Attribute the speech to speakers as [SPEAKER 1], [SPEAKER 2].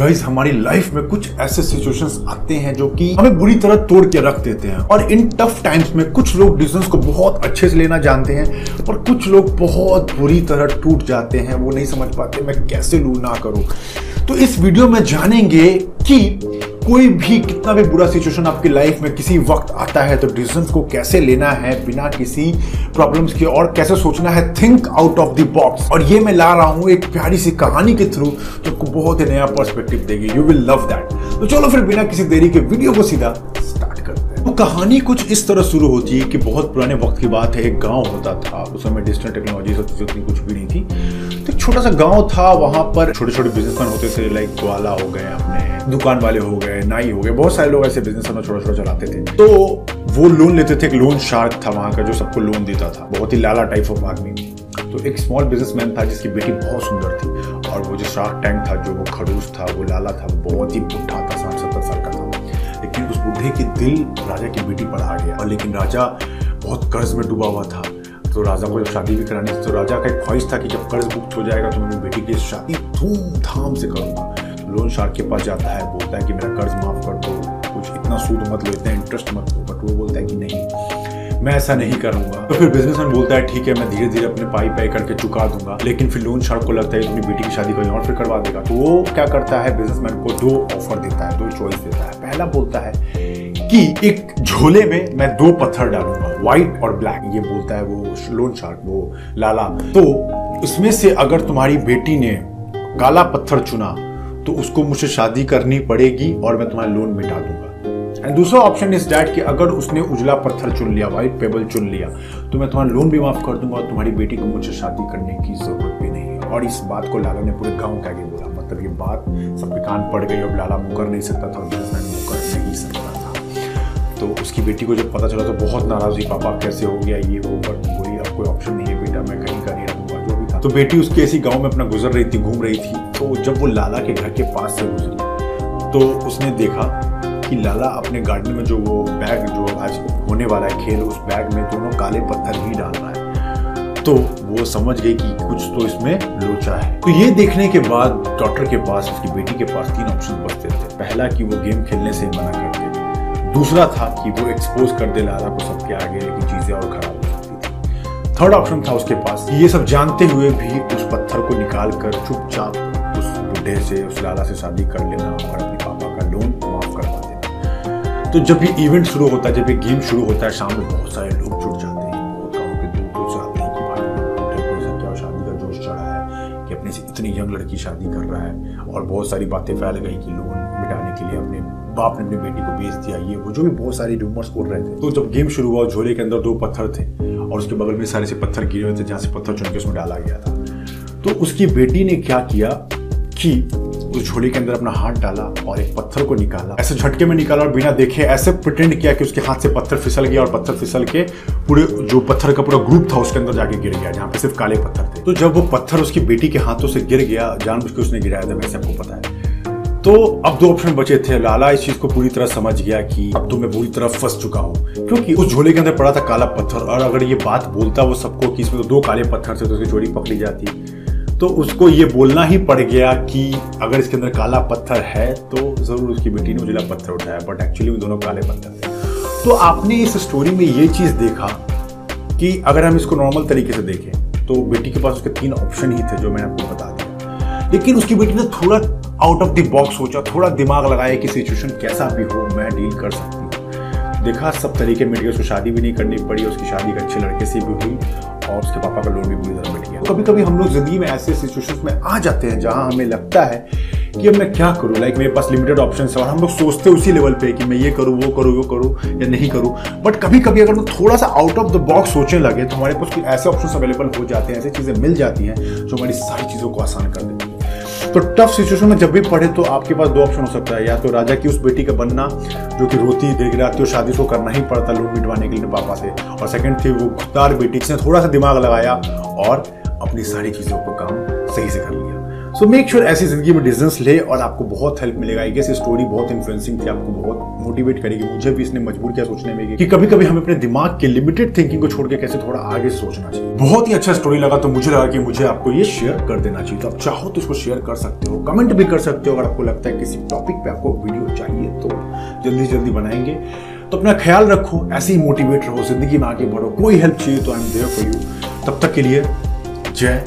[SPEAKER 1] Guys हमारी life में कुछ ऐसे सिचुएशंस आते हैं जो कि हमें बुरी तरह तोड़ के रख देते हैं। और इन टफ टाइम्स में कुछ लोग डिसीजंस को बहुत अच्छे से लेना जानते हैं और कुछ लोग बहुत बुरी तरह टूट जाते हैं, वो नहीं समझ पाते, मैं कैसे लू, ना करूँ। तो इस वीडियो में जानेंगे कि कोई भी कितना भी बुरा सिचुएशन आपकी लाइफ में किसी वक्त आता है तो डिसीज़न को कैसे लेना है, बिना किसी प्रॉब्लम्स के, और कैसे सोचना है think out of the box और ये मैं ला रहा हूँ एक प्यारी सी कहानी के थ्रू जो आपको बहुत ही नया पर्सपेक्टिव देगी. यू विल लव दैट तो चलो फिर बिना किसी देरी के वीडियो को सीधा स्टार्ट तो कहानी कुछ इस तरह शुरू होती है कि बहुत पुराने वक्त की बात है, एक गाँव होता था। उस समय डिजिटल टेक्नोलॉजी उतनी कुछ भी नहीं थी। तो एक छोटा सा गाँव था, वहाँ पर छोटे छोटे बिजनेसमैन होते थे लाइक ग्वाला हो गए अपने, दुकान वाले हो गए, नाई हो गए, बहुत सारे लोग ऐसे बिज़नेस छोटा छोटा चलाते थे। तो वो लोन लेते थे, एक लोन शार्क था वहाँ का जो सबको लोन देता था। बहुत ही लाला टाइप ऑफ़ आदमी। तो एक स्मॉल बिजनेसमैन था, जिसकी बेटी बहुत सुंदर थी। और वो जो शार्क टैंक था, जो वो खड़ूस था, वो लाला था बहुत ही बुढ़ा था साठ सत्तर साल का लेकिन उस बूढ़े के दिल राजा की बेटी पर आ गया। और लेकिन राजा बहुत कर्ज में डूबा हुआ था। तो राजा को जब शादी भी करानी थी तो राजा का एक ख्वाहिश था कि जब कर्ज मुक्त हो जाएगा तो मैं अपनी बेटी की शादी धूमधाम से करूँगा। तो लोन शार्क के पास जाता है, बोलता है कि मेरा कर्ज माफ़ कर दो। कुछ इतना सूद मत लो, इतना इंटरेस्ट मत लो। बट वो बोलता है कि नहीं। मैं ऐसा नहीं करूँगा। तो फिर बिजनेसमैन बोलता है, ठीक है, मैं धीरे धीरे अपने पाई पाई करके चुका दूँगा। लेकिन फिर लोन शार्क को लगता है अपनी बेटी की शादी कहीं और फिर करवा देगा। तो वो क्या करता है बिजनेसमैन को दो ऑफ़र देता है, दो चॉइस देता है। पहला बोलता है कि एक झोले में मैं दो पत्थर डालूँगा व्हाइट और ब्लैक ये बोलता है वो लोन शार्क वो लाला। तो उसमें से अगर तुम्हारी बेटी ने काला पत्थर चुना तो उसको मुझसे शादी करनी पड़ेगी और मैं तुम्हारा लोन मिटा दूँगा एंड दूसरा ऑप्शन इज़ डैट कि अगर उसने उजला पत्थर चुन लिया व्हाइट पेबल चुन लिया तो मैं तुम्हारा लोन भी माफ़ कर दूँगा और तुम्हारी बेटी को मुझे शादी करने की ज़रूरत भी नहीं है। और इस बात को लाला ने पूरे गाँव के आगे बोला। मतलब ये बात सबके कान पड़ गई और लाला मुकर नहीं सकता था और बिजनेसमैन मुकर नहीं सकता था। तो उसकी बेटी को जब पता चला तो बहुत नाराज़ हुई, पापा, कैसे हो गया? ये वो पर बोली अब कोई ऑप्शन नहीं है बेटा, मैं कहीं का नहीं रहूँगा जो भी था। तो बेटी उसके ऐसी गाँव में अपना गुजर रही थी, घूम रही थी। तो जब वो लाला के घर के पास से गुजरी तो उसने देखा कि लाला अपने गार्डन में जो वो बैग जो आज होने वाला है, खेल, उस बैग में दोनों काले पत्थर ही डाल रहा है। तो वो समझ गई कि कुछ तो इसमें लोचा है। तो ये देखने के बाद डॉक्टर के पास, उसकी बेटी के पास तीन ऑप्शन बचते थे। पहला कि वो गेम खेलने से मना कर दे दूसरा था कि वो एक्सपोज कर दे लाला को सबके आगे लेकिन चीज़ें और खराब हो सकती थी। थर्ड ऑप्शन था उसके पास ये सब जानते हुए भी उस पत्थर को निकाल कर चुपचाप उस बुढ़े से, उस लाला से शादी कर लेना और तो जब ये इवेंट शुरू होता है, जब ये गेम शुरू होता है, शाम में बहुत सारे लोग जुड़ जाते हैं। गाँव के दूर दूर से आते हैं कि भाई को ऐसा क्या शादी का जोश चढ़ा है कि अपने से इतनी यंग लड़की शादी कर रहा है और बहुत सारी बातें फैल गई कि लोन मिटाने के लिए अपने बाप ने अपनी बेटी को बेच दिया, ये वो जो भी बहुत सारी रूमर्स उड़ रहे थे। तो जब गेम शुरू हुआ, झोले के अंदर दो पत्थर थे और उसके बगल में सारे से पत्थर गिरे हुए थे, जहाँ से पत्थर चुन के उसमें डाला गया था। तो उसकी बेटी ने क्या किया कि उस झोले के अंदर अपना हाथ डाला और एक पत्थर को निकाला। ऐसे झटके में निकाला और बिना देखे, ऐसे प्रिटेंड किया कि उसके हाथ से पत्थर फिसल गया और पत्थर फिसल के पूरे जो पत्थर का पूरा ग्रुप था उसके अंदर जाके गिर गया, जहाँ पे सिर्फ़ काले पत्थर थे। तो जब वो पत्थर उसकी बेटी के हाथों से गिर गया जानबूझ के उसने गिराया था वैसे आपको पता है। तो अब दो ऑप्शन बचे थे। लाला इस चीज़ को पूरी तरह समझ गया कि अब तो मैं पूरी तरह फंस चुका हूँ, क्योंकि उस झोले के अंदर पड़ा था काला पत्थर। और अगर ये बात बोलता वो सबको कि इसमें तो दो काले पत्थर थे तो उसकी चोरी पकड़ी जाती। तो उसको ये बोलना ही पड़ गया कि अगर इसके अंदर काला पत्थर है तो ज़रूर उसकी बेटी ने उजला पत्थर उठाया बट एक्चुअली दोनों काले पत्थर थे। तो आपने इस स्टोरी में ये चीज़ देखा कि अगर हम इसको नॉर्मल तरीके से देखें तो बेटी के पास उसके तीन ऑप्शन ही थे जो मैंने आपको बता दिया लेकिन उसकी बेटी ने थोड़ा आउट ऑफ़ द बॉक्स सोचा, थोड़ा दिमाग लगाया कि सिचुएशन कैसा भी हो, मैं डील कर सकती देखा, सब तरीके मिल गए। उसको शादी भी नहीं करनी पड़ी, उसकी शादी एक अच्छे लड़के से भी हुई और उसके पापा का लोन भी पूरी तरह मिट गया। कभी कभी हम लोग ज़िंदगी में ऐसे सिचुएशंस में आ जाते हैं जहाँ हमें लगता है कि अब मैं क्या करूँ? लाइक मेरे पास लिमिटेड ऑप्शन है और हम लोग सोचते हैं उसी लेवल पे कि मैं ये करूँ, वो करूँ वो करूँ या नहीं करूँ। बट कभी कभी अगर हम थोड़ा सा आउट ऑफ़ द बॉक्स सोचने लगे तो हमारे पास कुछ ऐसे ऑप्शन अवेलेबल हो जाते हैं, ऐसी चीज़ें मिल जाती हैं जो हमारी सारी चीज़ों को आसान कर देती हैं। तो टफ सिचुएशन में जब भी पढ़े तो आपके पास दो ऑप्शन हो सकता है। या तो राजा की उस बेटी का बनना, जो कि रोती गिड़गिड़ाती और शादी को करना ही पड़ता लोग मिटवाने के लिए पापा से। और सेकंड थी वो खुदार बेटी, जिसने थोड़ा सा दिमाग लगाया और अपनी सारी चीज़ों को काम सही से कर लिया। सो मेक श्योर ऐसी ज़िंदगी में डिसीजंस ले और आपको बहुत हेल्प मिलेगा। आई गेस स्टोरी बहुत इन्फ्लुएंसिंग थी, आपको बहुत मोटिवेट करेगी। मुझे भी इसने मजबूर किया सोचने में कि कभी कभी हमें अपने दिमाग के लिमिटेड थिंकिंग को छोड़ के कैसे थोड़ा आगे सोचना चाहिए। बहुत ही अच्छा स्टोरी लगा तो मुझे लगा कि मुझे आपको ये शेयर कर देना चाहिए। तो आप चाहो तो इसको शेयर कर सकते हो कमेंट भी कर सकते हो। अगर आपको लगता है किसी टॉपिक पे आपको वीडियो चाहिए तो जल्दी जल्दी बनाएँगे। तो अपना ख्याल रखो, ऐसे ही मोटिवेट रहो, ज़िंदगी में आगे बढ़ो। कोई हेल्प चाहिए तो I am there for you तब तक के लिए जय